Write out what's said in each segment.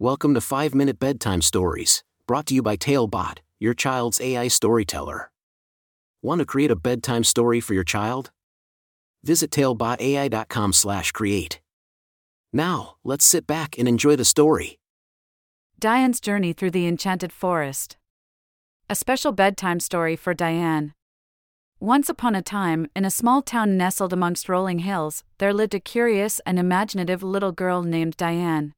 Welcome to 5 Minute Bedtime Stories, brought to you by Talebot, your child's AI storyteller. Want to create a bedtime story for your child? Visit talebotai.com/create. Now, let's sit back and enjoy the story. Diane's Journey Through the Enchanted Forest. A special bedtime story for Diane. Once upon a time, in a small town nestled amongst rolling hills, there lived a curious and imaginative little girl named Diane.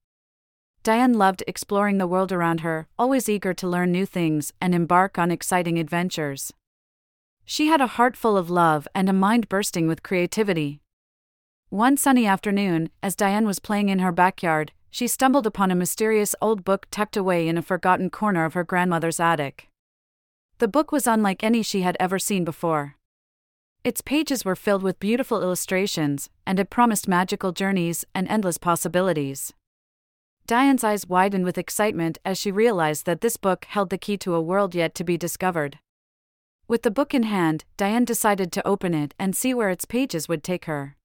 Diane loved exploring the world around her, always eager to learn new things and embark on exciting adventures. She had a heart full of love and a mind bursting with creativity. One sunny afternoon, as Diane was playing in her backyard, she stumbled upon a mysterious old book tucked away in a forgotten corner of her grandmother's attic. The book was unlike any she had ever seen before. Its pages were filled with beautiful illustrations, and it promised magical journeys and endless possibilities. Diane's eyes widened with excitement as she realized that this book held the key to a world yet to be discovered. With the book in hand, Diane decided to open it and see where its pages would take her.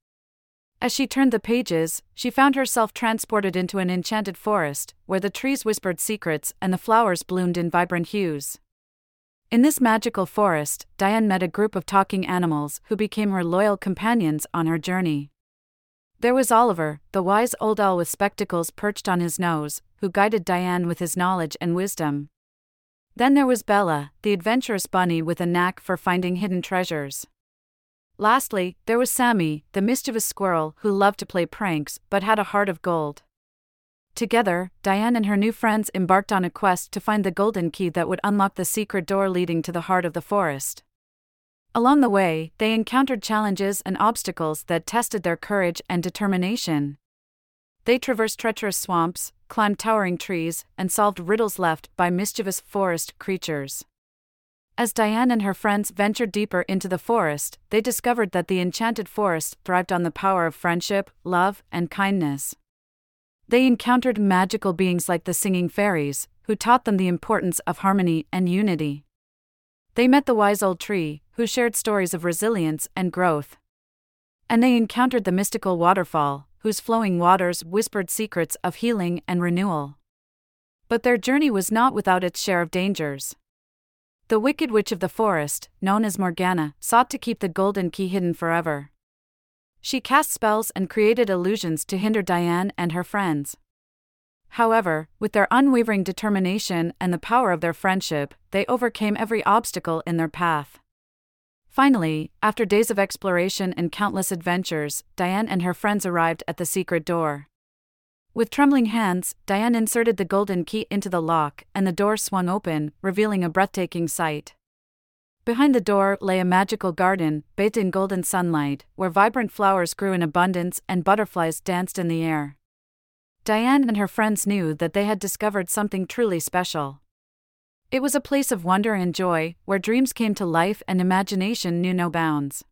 As she turned the pages, she found herself transported into an enchanted forest, where the trees whispered secrets and the flowers bloomed in vibrant hues. In this magical forest, Diane met a group of talking animals who became her loyal companions on her journey. There was Oliver, the wise old owl with spectacles perched on his nose, who guided Diane with his knowledge and wisdom. Then there was Bella, the adventurous bunny with a knack for finding hidden treasures. Lastly, there was Sammy, the mischievous squirrel who loved to play pranks but had a heart of gold. Together, Diane and her new friends embarked on a quest to find the golden key that would unlock the secret door leading to the heart of the forest. Along the way, they encountered challenges and obstacles that tested their courage and determination. They traversed treacherous swamps, climbed towering trees, and solved riddles left by mischievous forest creatures. As Diane and her friends ventured deeper into the forest, they discovered that the enchanted forest thrived on the power of friendship, love, and kindness. They encountered magical beings like the singing fairies, who taught them the importance of harmony and unity. They met the wise old tree, who shared stories of resilience and growth. And they encountered the mystical waterfall, whose flowing waters whispered secrets of healing and renewal. But their journey was not without its share of dangers. The wicked witch of the forest, known as Morgana, sought to keep the golden key hidden forever. She cast spells and created illusions to hinder Diane and her friends. However, with their unwavering determination and the power of their friendship, they overcame every obstacle in their path. Finally, after days of exploration and countless adventures, Diane and her friends arrived at the secret door. With trembling hands, Diane inserted the golden key into the lock, and the door swung open, revealing a breathtaking sight. Behind the door lay a magical garden, bathed in golden sunlight, where vibrant flowers grew in abundance and butterflies danced in the air. Diane and her friends knew that they had discovered something truly special. It was a place of wonder and joy, where dreams came to life and imagination knew no bounds.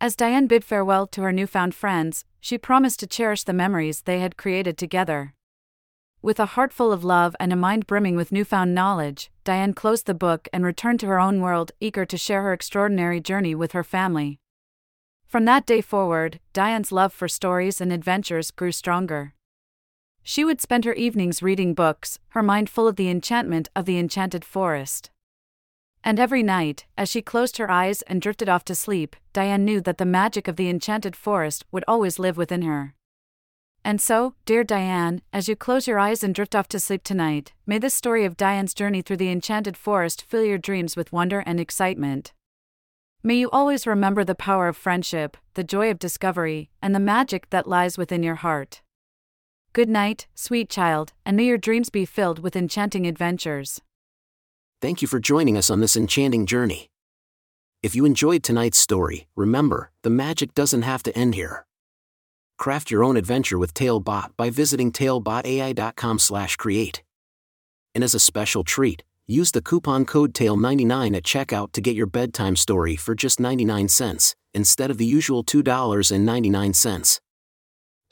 As Diane bid farewell to her newfound friends, she promised to cherish the memories they had created together. With a heart full of love and a mind brimming with newfound knowledge, Diane closed the book and returned to her own world, eager to share her extraordinary journey with her family. From that day forward, Diane's love for stories and adventures grew stronger. She would spend her evenings reading books, her mind full of the enchantment of the enchanted forest. And every night, as she closed her eyes and drifted off to sleep, Diane knew that the magic of the enchanted forest would always live within her. And so, dear Diane, as you close your eyes and drift off to sleep tonight, may this story of Diane's journey through the enchanted forest fill your dreams with wonder and excitement. May you always remember the power of friendship, the joy of discovery, and the magic that lies within your heart. Good night, sweet child, and may your dreams be filled with enchanting adventures. Thank you for joining us on this enchanting journey. If you enjoyed tonight's story, remember, the magic doesn't have to end here. Craft your own adventure with Talebot by visiting talebotai.com/create. And as a special treat, use the coupon code TALE99 at checkout to get your bedtime story for just 99 cents instead of the usual $2.99.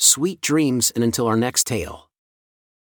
Sweet dreams and until our next tale.